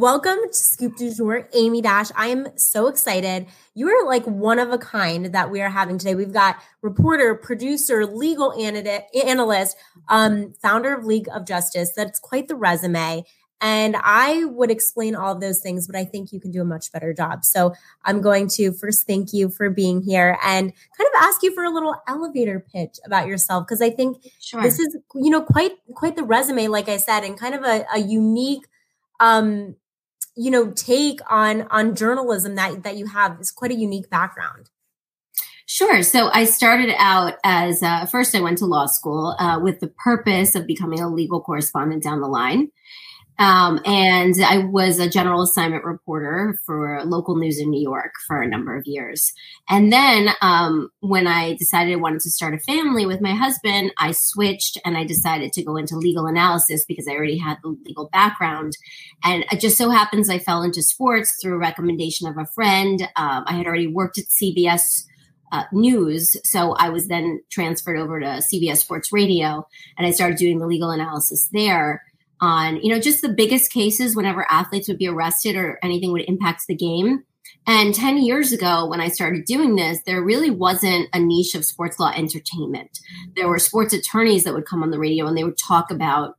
Welcome to Scoop du Jour, Amy Dash. I am so excited. You are like one of a kind that we are having today. We've got reporter, producer, legal analyst, um, founder of League of Justice. That's quite the resume. And I would explain all of those things, but I think you can do a much better job. So I'm going to first thank you for being here and kind of ask you for a little elevator pitch about yourself because I think sure. this is, you know, quite quite the resume, like I said, and kind of a, a unique um you know take on on journalism that that you have is quite a unique background Sure. So I started out as uh, first I went to law school uh, with the purpose of becoming a legal correspondent down the line. Um, and I was a general assignment reporter for local news in New York for a number of years. And then um, when I decided I wanted to start a family with my husband, I switched and I decided to go into legal analysis because I already had the legal background. And it just so happens I fell into sports through a recommendation of a friend. Um, I had already worked at CBS. Uh, news. So I was then transferred over to CBS Sports Radio and I started doing the legal analysis there on, you know, just the biggest cases whenever athletes would be arrested or anything would impact the game. And 10 years ago, when I started doing this, there really wasn't a niche of sports law entertainment. There were sports attorneys that would come on the radio and they would talk about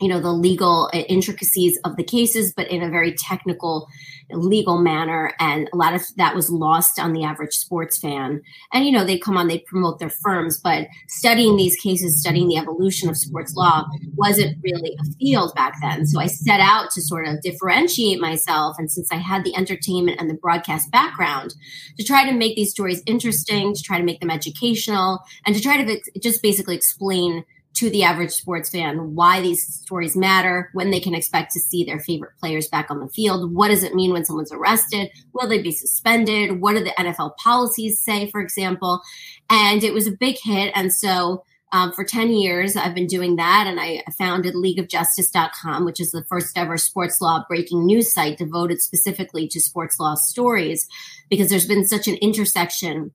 you know the legal uh, intricacies of the cases but in a very technical legal manner. And a lot of that was lost on the average sports fan. And you know they come on they promote their firms but studying these cases studying the evolution of sports law wasn't really a field back then. So i set out to sort of differentiate myself. And since i had the entertainment and the broadcast background to try to make these stories interesting to try to make them educational and to try to just basically explain to the average sports fan why these stories matter, when they can expect to see their favorite players back on the field. What does it mean when someone's arrested? Will they be suspended? What do the NFL policies say, for example? And it was a big hit. And so um, for 10 years, I've been doing that. And I founded leagueofjustice.com, which is the first ever sports law breaking news site devoted specifically to sports law stories, because there's been such an intersection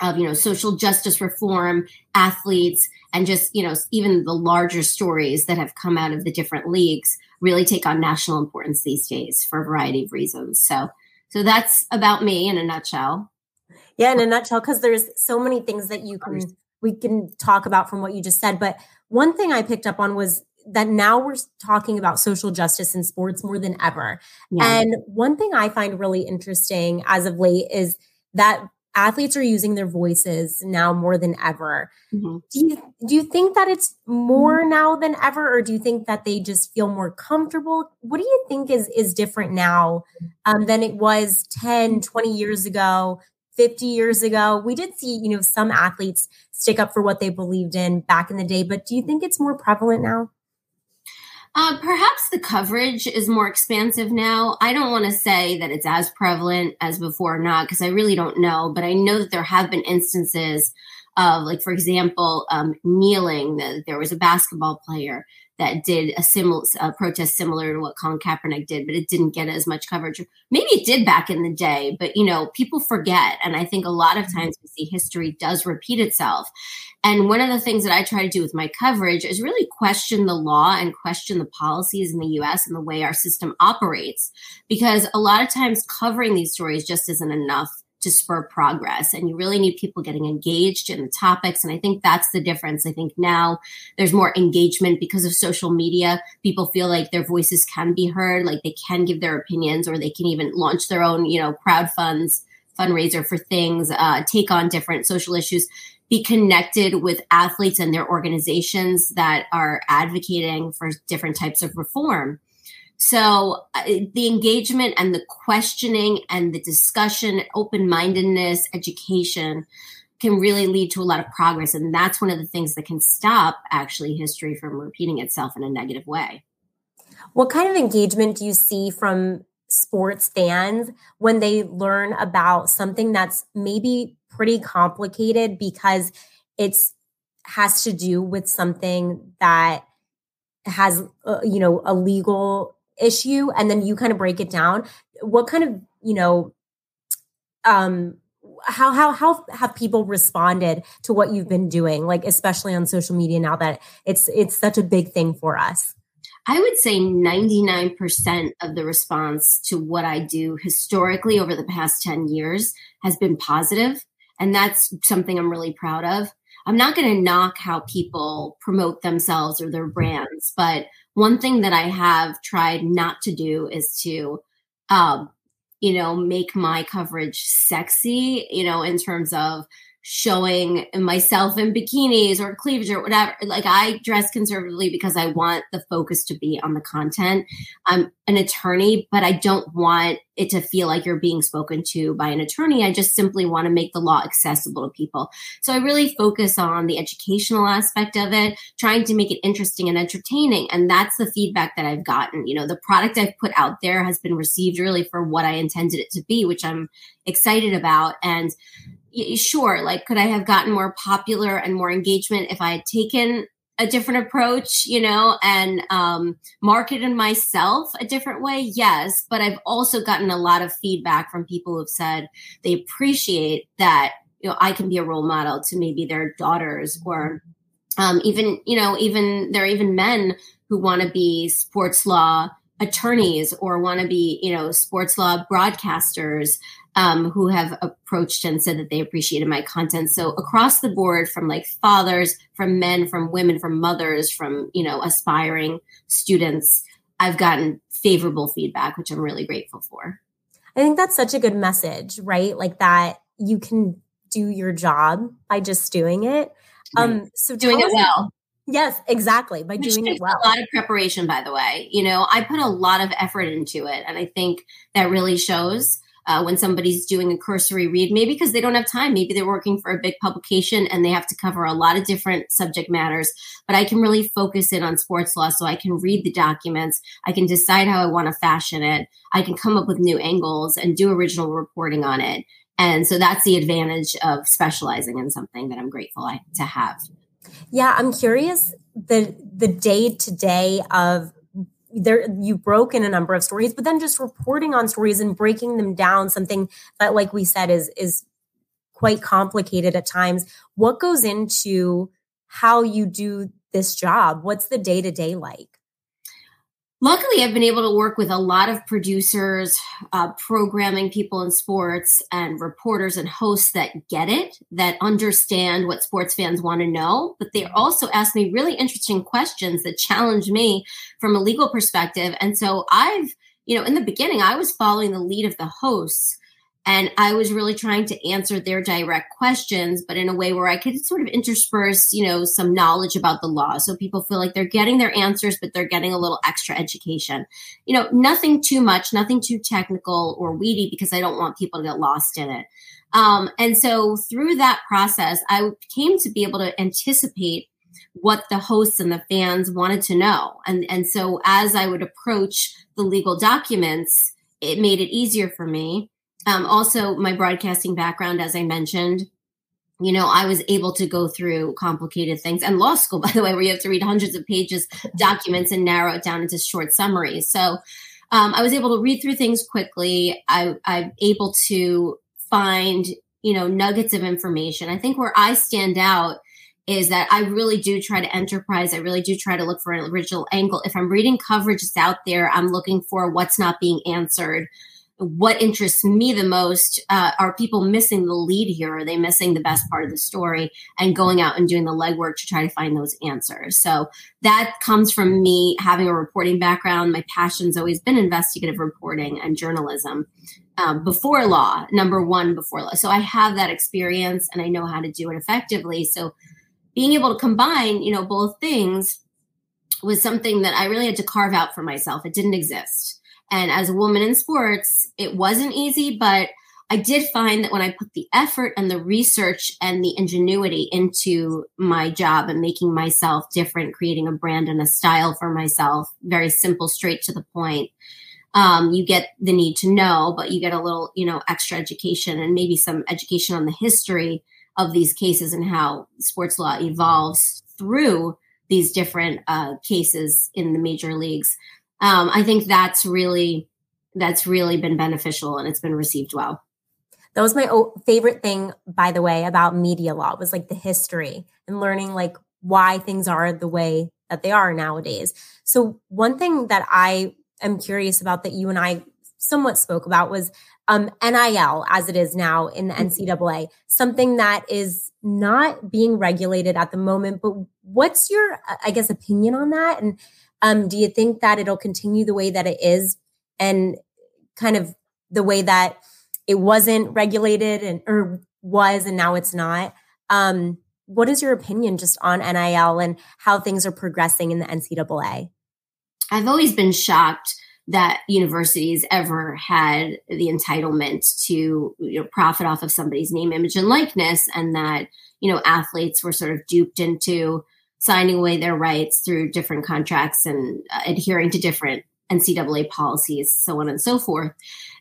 of, you know, social justice reform, athletes, and just you know even the larger stories that have come out of the different leagues really take on national importance these days for a variety of reasons. So so that's about me in a nutshell. Yeah in a nutshell because there's so many things that you can we can talk about from what you just said but one thing i picked up on was that now we're talking about social justice in sports more than ever. Yeah. and one thing i find really interesting as of late is that athletes are using their voices now more than ever. Mm-hmm. Do you do you think that it's more mm-hmm. now than ever, or do you think that they just feel more comfortable? What do you think is is different now um, than it was 10, 20 years ago, 50 years ago? We did see, you know, some athletes stick up for what they believed in back in the day, but do you think it's more prevalent now? Uh, perhaps the coverage is more expansive now. I don't want to say that it's as prevalent as before or not, because I really don't know. But I know that there have been instances of, like, for example, um, kneeling. There was a basketball player that did a similar protest similar to what Colin Kaepernick did, but it didn't get as much coverage. Maybe it did back in the day, but you know, people forget. And I think a lot of mm-hmm. times we see history does repeat itself. And one of the things that I try to do with my coverage is really question the law and question the policies in the US and the way our system operates. Because a lot of times covering these stories just isn't enough to spur progress. And you really need people getting engaged in the topics. And I think that's the difference. I think now there's more engagement because of social media. People feel like their voices can be heard, like they can give their opinions, or they can even launch their own, you know, crowd funds, fundraiser for things, uh, take on different social issues be connected with athletes and their organizations that are advocating for different types of reform. So uh, the engagement and the questioning and the discussion, open mindedness, education can really lead to a lot of progress. And that's one of the things that can stop actually history from repeating itself in a negative way. What kind of engagement do you see from sports fans when they learn about something that's maybe pretty complicated because it's has to do with something that has uh, you know a legal issue and then you kind of break it down. What kind of you know um how how how have people responded to what you've been doing like especially on social media now that it's it's such a big thing for us I would say 99% of the response to what I do historically over the past 10 years has been positive, And that's something I'm really proud of. I'm not going to knock how people promote themselves or their brands, but one thing that I have tried not to do is to, um, you know, make my coverage sexy, you know, in terms of showing myself in bikinis or cleavage or whatever. Like I dress conservatively because I want the focus to be on the content. I'm an attorney, but I don't want it to feel like you're being spoken to by an attorney. I just simply want to make the law accessible to people. So I really focus on the educational aspect of it, trying to make it interesting and entertaining. And that's the feedback that I've gotten. You know, the product I've put out there has been received really for what I intended it to be, which I'm excited about. And sure, like could I have gotten more popular and more engagement if I had taken a different approach, you know, and um, marketed myself a different way? Yes. But I've also gotten a lot of feedback from people who've said they appreciate that, you know, I can be a role model to maybe their daughters or um, even, you know, even there are even men who want to be sports law attorneys or want to be, you know, sports law broadcasters um, who have approached and said that they appreciated my content. So across the board, from like fathers, from men, from women, from mothers, from you know aspiring students, I've gotten favorable feedback, which I'm really grateful for. I think that's such a good message, right? Like that you can do your job by just doing it. Um, so doing it well. Yes, exactly. By Which doing it well. A lot of preparation, by the way. You know, I put a lot of effort into it, and I think that really shows uh, when somebody's doing a cursory read, maybe because they don't have time. Maybe they're working for a big publication and they have to cover a lot of different subject matters. But I can really focus in on sports law so I can read the documents. I can decide how I want to fashion it. I can come up with new angles and do original reporting on it. And so that's the advantage of specializing in something that I'm grateful to have. Yeah, I'm curious the the day to day of there you broke in a number of stories but then just reporting on stories and breaking them down something that like we said is is quite complicated at times. What goes into how you do this job? What's the day to day like luckily i've been able to work with a lot of producers uh, programming people in sports and reporters and hosts that get it that understand what sports fans want to know. But they also ask me really interesting questions that challenge me from a legal perspective. And so i've you know in the beginning i was following the lead of the hosts and I was really trying to answer their direct questions, but in a way where I could sort of intersperse, you know, some knowledge about the law. So people feel like they're getting their answers, but they're getting a little extra education. You know, nothing too much, nothing too technical or weedy because I don't want people to get lost in it. Um, and so through that process, I came to be able to anticipate what the hosts and the fans wanted to know. And, and so as I would approach the legal documents, it made it easier for me um, also, my broadcasting background, as I mentioned, you know, I was able to go through complicated things and law school, by the way, where you have to read hundreds of pages, documents, and narrow it down into short summaries. So um, I was able to read through things quickly. I, I'm able to find, you know, nuggets of information. I think where I stand out is that I really do try to enterprise. I really do try to look for an original angle. If I'm reading coverage that's out there, I'm looking for what's not being answered what interests me the most uh, are people missing the lead here? Are they missing the best part of the story? And going out and doing the legwork to try to find those answers. So that comes from me having a reporting background. My passion's always been investigative reporting and journalism um, before law number one before law. So i have that experience and i know how to do it effectively. So being able to combine you know both things was something that i really had to carve out for myself. It didn't exist and as a woman in sports, it wasn't easy, but I did find that when I put the effort and the research and the ingenuity into my job and making myself different, creating a brand and a style for myself, very simple, straight to the point. Um, you get the need to know, but you get a little, you know, extra education and maybe some education on the history of these cases and how sports law evolves through these different uh, cases in the major leagues um, I think that's really that's really been beneficial and it's been received well. That was my favorite thing, by the way, about media law was like the history and learning like why things are the way that they are nowadays. So one thing that I am curious about that you and I somewhat spoke about was um, NIL as it is now in the mm-hmm. NCAA, something that is not being regulated at the moment. But what's your, I guess, opinion on that? And um, do you think that it'll continue the way that it is and kind of the way that it wasn't regulated and or was and now it's not? Um, what is your opinion just on NIL and how things are progressing in the NCAA? I've always been shocked that universities ever had the entitlement to you know, profit off of somebody's name, image, and likeness, and that you know athletes were sort of duped into signing away their rights through different contracts and uh, adhering to different NCAA policies, so on and so forth.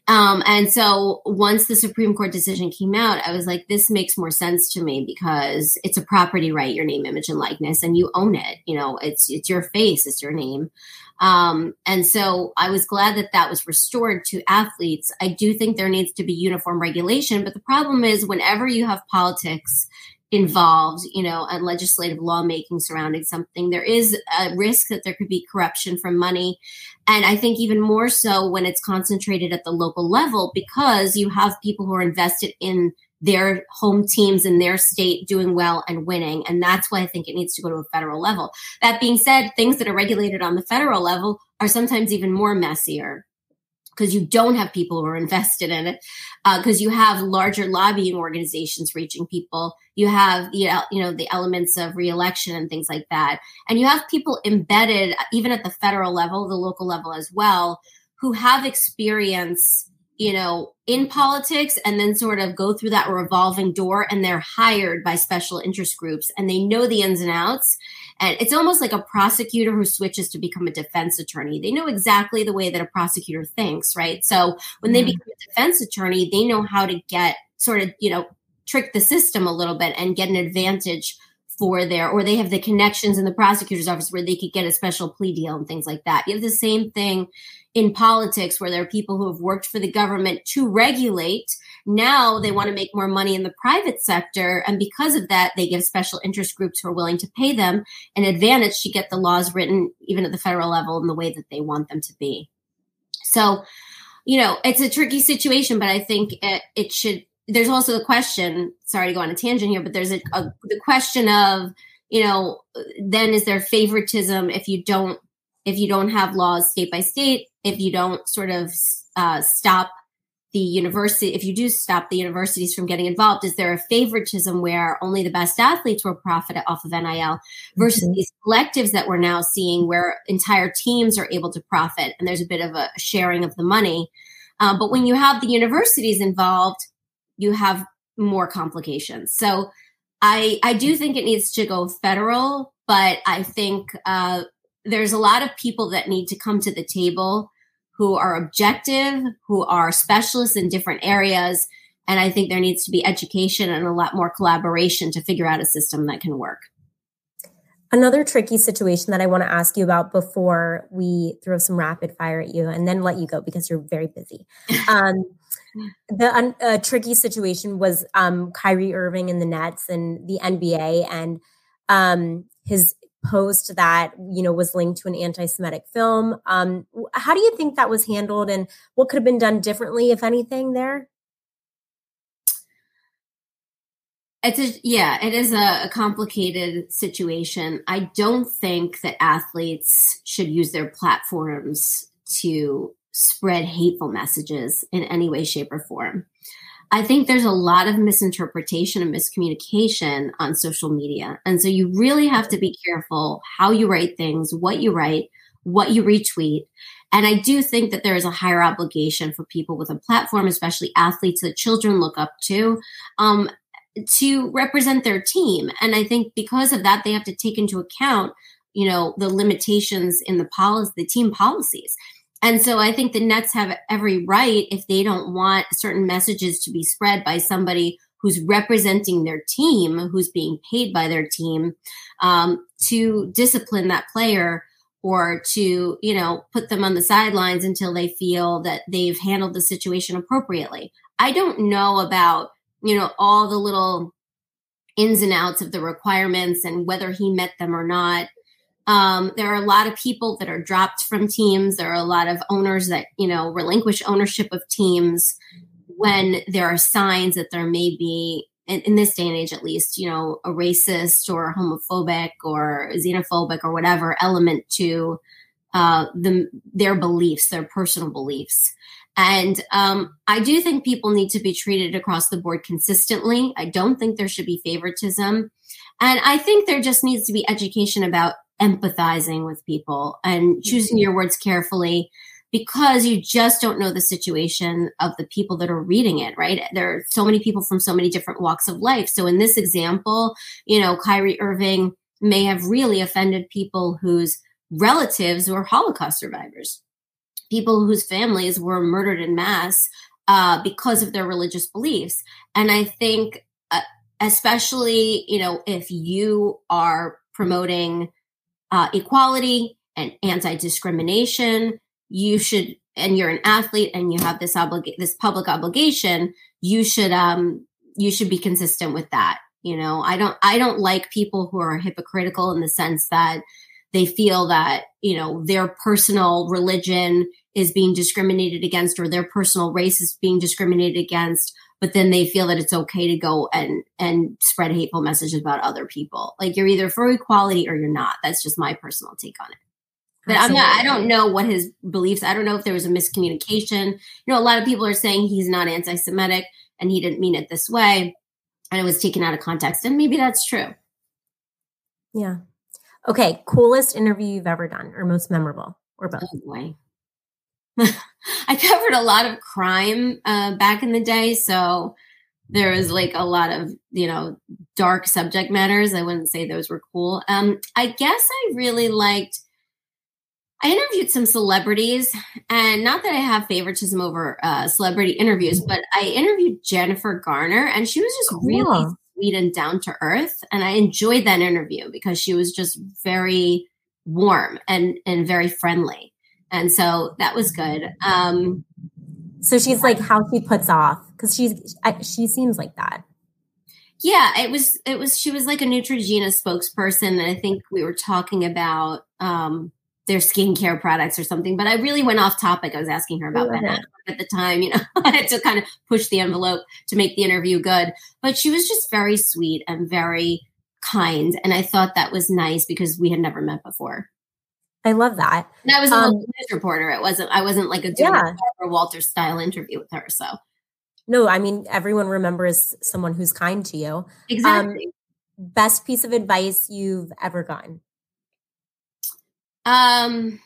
Um, and so once the Supreme Court decision came out, I was like, this makes more sense to me because it's a property right, your name, image, and likeness, and you own it. You know, it's it's your face, it's your name. Um, and so I was glad that that was restored to athletes. I do think there needs to be uniform regulation, but the problem is whenever you have politics involved, you know, and legislative lawmaking surrounding something, there is a risk that there could be corruption from money. And I think even more so when it's concentrated at the local level because you have people who are invested in their home teams in their state doing well and winning. And that's why I think it needs to go to a federal level. That being said, things that are regulated on the federal level are sometimes even more messier because you don't have people who are invested in it because uh, you have larger lobbying organizations reaching people you have the you know the elements of reelection and things like that and you have people embedded even at the federal level the local level as well who have experience you know, in politics and then sort of go through that revolving door and they're hired by special interest groups and they know the ins and outs. And it's almost like a prosecutor who switches to become a defense attorney. They know exactly the way that a prosecutor thinks, right? So when they mm-hmm. become a defense attorney, they know how to get sort of, you know, trick the system a little bit and get an advantage for their, or they have the connections in the prosecutor's office where they could get a special plea deal and things like that. You have the same thing in politics where there are people who have worked for the government to regulate. Now they mm-hmm. want to make more money in the private sector. And because of that, they give special interest groups who are willing to pay them an advantage to get the laws written, even at the federal level, in the way that they want them to be. So, you know, it's a tricky situation, but I think it, it should. There's also the question. Sorry to go on a tangent here, but there's a, a the question of, you know, then is there favoritism if you don't if you don't have laws state by state, if you don't sort of uh, stop the university, if you do stop the universities from getting involved, is there a favoritism where only the best athletes will profit off of NIL versus mm-hmm. these collectives that we're now seeing where entire teams are able to profit and there's a bit of a sharing of the money? Uh, but when you have the universities involved, you have more complications. So I I do think it needs to go federal, but I think uh, there's a lot of people that need to come to the table who are objective, who are specialists in different areas. And I think there needs to be education and a lot more collaboration to figure out a system that can work. Another tricky situation that I want to ask you about before we throw some rapid fire at you and then let you go because you're very busy. Um, the uh, tricky situation was um, Kyrie Irving in the Nets and the NBA and um, his post that you know was linked to an anti-Semitic film. Um, how do you think that was handled, and what could have been done differently, if anything, there? It's a, yeah, it is a, a complicated situation. I don't think that athletes should use their platforms to spread hateful messages in any way, shape, or form. I think there's a lot of misinterpretation and miscommunication on social media. And so you really have to be careful how you write things, what you write, what you retweet. And I do think that there is a higher obligation for people with a platform, especially athletes that children look up to, um, to represent their team. And I think because of that, they have to take into account, you know, the limitations in the policy, the team policies. And so I think the Nets have every right if they don't want certain messages to be spread by somebody who's representing their team, who's being paid by their team, um, to discipline that player or to, you know, put them on the sidelines until they feel that they've handled the situation appropriately. I don't know about, you know, all the little ins and outs of the requirements and whether he met them or not. Um, there are a lot of people that are dropped from teams. There are a lot of owners that, you know, relinquish ownership of teams when there are signs that there may be, in, in this day and age at least, you know, a racist or homophobic or xenophobic or whatever element to uh, the, their beliefs, their personal beliefs. And um, I do think people need to be treated across the board consistently. I don't think there should be favoritism. And I think there just needs to be education about empathizing with people and choosing your words carefully because you just don't know the situation of the people that are reading it, right? There are so many people from so many different walks of life. So in this example, you know, Kyrie Irving may have really offended people whose relatives were Holocaust survivors, people whose families were murdered in mass uh, because of their religious beliefs. And I think, uh, especially, you know, if you are promoting uh, equality and anti-discrimination. You should and you're an athlete and you have this obligate this public obligation you should um you should be consistent with that you know? I don't i don't like people who are hypocritical in the sense that they feel that you know their personal religion is being discriminated against or their personal race is being discriminated against but then they feel that it's okay to go and and spread hateful messages about other people like you're either for equality or you're not that's just my personal take on it but Absolutely. I'm not, I don't know what his beliefs, I don't know if there was a miscommunication. You know, a lot of people are saying he's not anti Semitic and he didn't mean it this way and it was taken out of context. And maybe that's true. Yeah. Okay. Coolest interview you've ever done or most memorable or both? Oh boy. I covered a lot of crime uh, back in the day. So there was like a lot of, you know, dark subject matters. I wouldn't say those were cool. Um, I guess I really liked I interviewed some celebrities, and not that I have favoritism over uh, celebrity interviews, but I interviewed Jennifer Garner, and she was just cool. really sweet and down to earth. And I enjoyed that interview because she was just very warm and and very friendly, and so that was good. Um, so she's like how she puts off because she's she seems like that. Yeah, it was it was she was like a Neutrogena spokesperson, and I think we were talking about. Um, their skincare products or something. But I really went off topic. I was asking her about Ben at the time. You know, I had to kind of push the envelope to make the interview good. But she was just very sweet and very kind, and I thought that was nice because we had never met before. I love that. And I was a um, news reporter. It wasn't. I wasn't like a doing yeah. a Walter style interview with her. So. No, I mean everyone remembers someone who's kind to you. Um, exactly. Um, best piece of advice you've ever gotten. Um,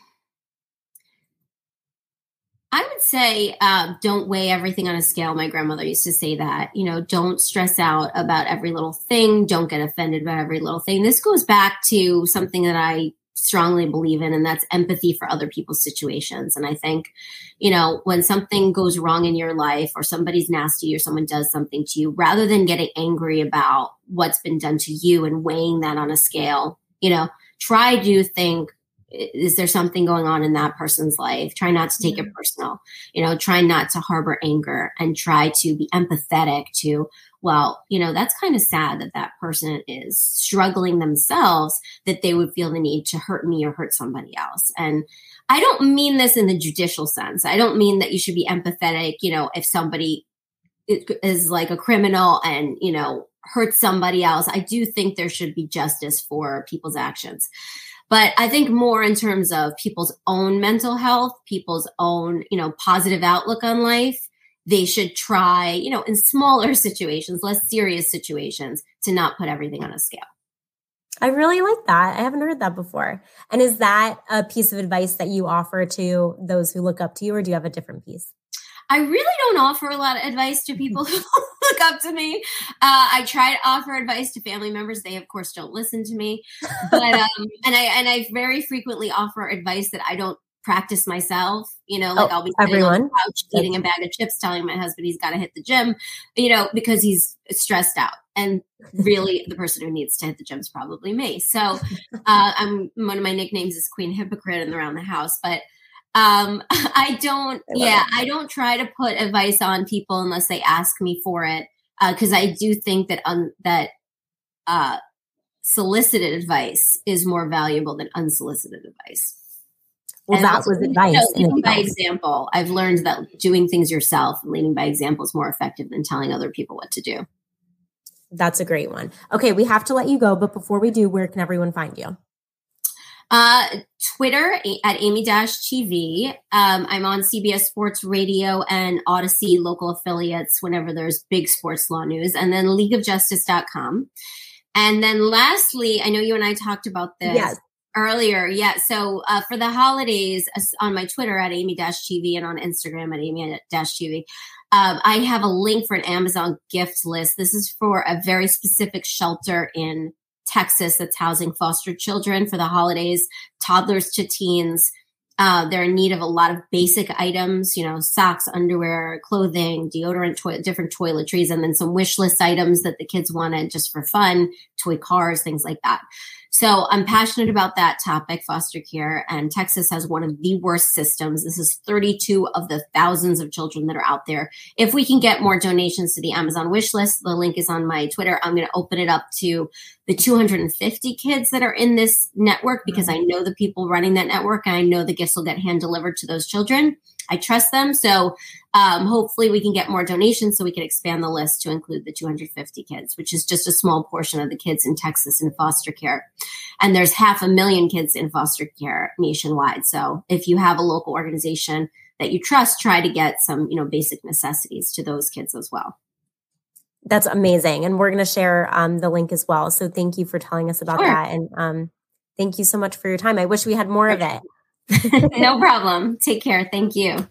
I would say uh, don't weigh everything on a scale. My grandmother used to say that. You know, don't stress out about every little thing. Don't get offended about every little thing. This goes back to something that I strongly believe in, and that's empathy for other people's situations. And I think, you know, when something goes wrong in your life or somebody's nasty or someone does something to you, rather than getting angry about what's been done to you and weighing that on a scale, you know, try to think is there something going on in that person's life? Try not to take it personal. You know try not to harbor anger and try to be empathetic to well you know that's kind of sad that that person is struggling themselves that they would feel the need to hurt me or hurt somebody else. And i don't mean this in the judicial sense. I don't mean that you should be empathetic you know if somebody is like a criminal and you know hurts somebody else. I do think there should be justice for people's actions. But I think more in terms of people's own mental health, people's own, you know, positive outlook on life. They should try, you know, in smaller situations, less serious situations, to not put everything on a scale. I really like that. I haven't heard that before. And is that a piece of advice that you offer to those who look up to you, or do you have a different piece? I really don't offer a lot of advice to people who look up to me. Uh, I try to offer advice to family members. They, of course, don't listen to me. But um, and I and I very frequently offer advice that I don't practice myself. You know, like oh, I'll be everyone on couch, eating a bag of chips, telling my husband he's got to hit the gym. You know, because he's stressed out. And really, the person who needs to hit the gym is probably me. So, uh, I'm one of my nicknames is Queen Hypocrite and around the house, but um i don't I yeah it. i don't try to put advice on people unless they ask me for it because uh, i do think that um that uh, solicited advice is more valuable than unsolicited advice. Well, and that was advice. You know, by example, I've learned that doing things yourself and leading by example is more effective than telling other people what to do. That's a great one. Okay, we have to let you go, but before we do, where can everyone find you? Uh, Twitter at Amy Dash TV. Um, I'm on CBS Sports Radio and Audacy local affiliates whenever there's big sports law news, and then leagueofjustice.com. And then lastly, I know you and I talked about this yes. Earlier. Yeah. So uh, for the holidays on my Twitter at Amy TV and on Instagram at Amy TV, um, I have a link for an Amazon gift list. This is for a very specific shelter in Texas that's housing foster children for the holidays, toddlers to teens. Uh, they're in need of a lot of basic items, you know, socks, underwear, clothing, deodorant, to- different toiletries, and then some wish list items that the kids wanted just for fun, toy cars, things like that. So I'm passionate about that topic, foster care. And Texas has one of the worst systems. This is 32 of the thousands of children that are out there. If we can get more donations to the Amazon wish list, the link is on my Twitter. I'm going to open it up to the 250 kids that are in this network because mm-hmm. I know the people running that network and I know the gifts will get hand delivered to those children. I trust them. So um, hopefully we can get more donations so we can expand the list to include the 250 kids, which is just a small portion of the kids in Texas in foster care. And there's half a million kids in foster care nationwide. So if you have a local organization that you trust, try to get some, you know, basic necessities to those kids as well. That's amazing. And we're going to share um, the link as well. So thank you for telling us about sure. that. And um, thank you so much for your time. I wish we had more of it. no problem. Take care. Thank you.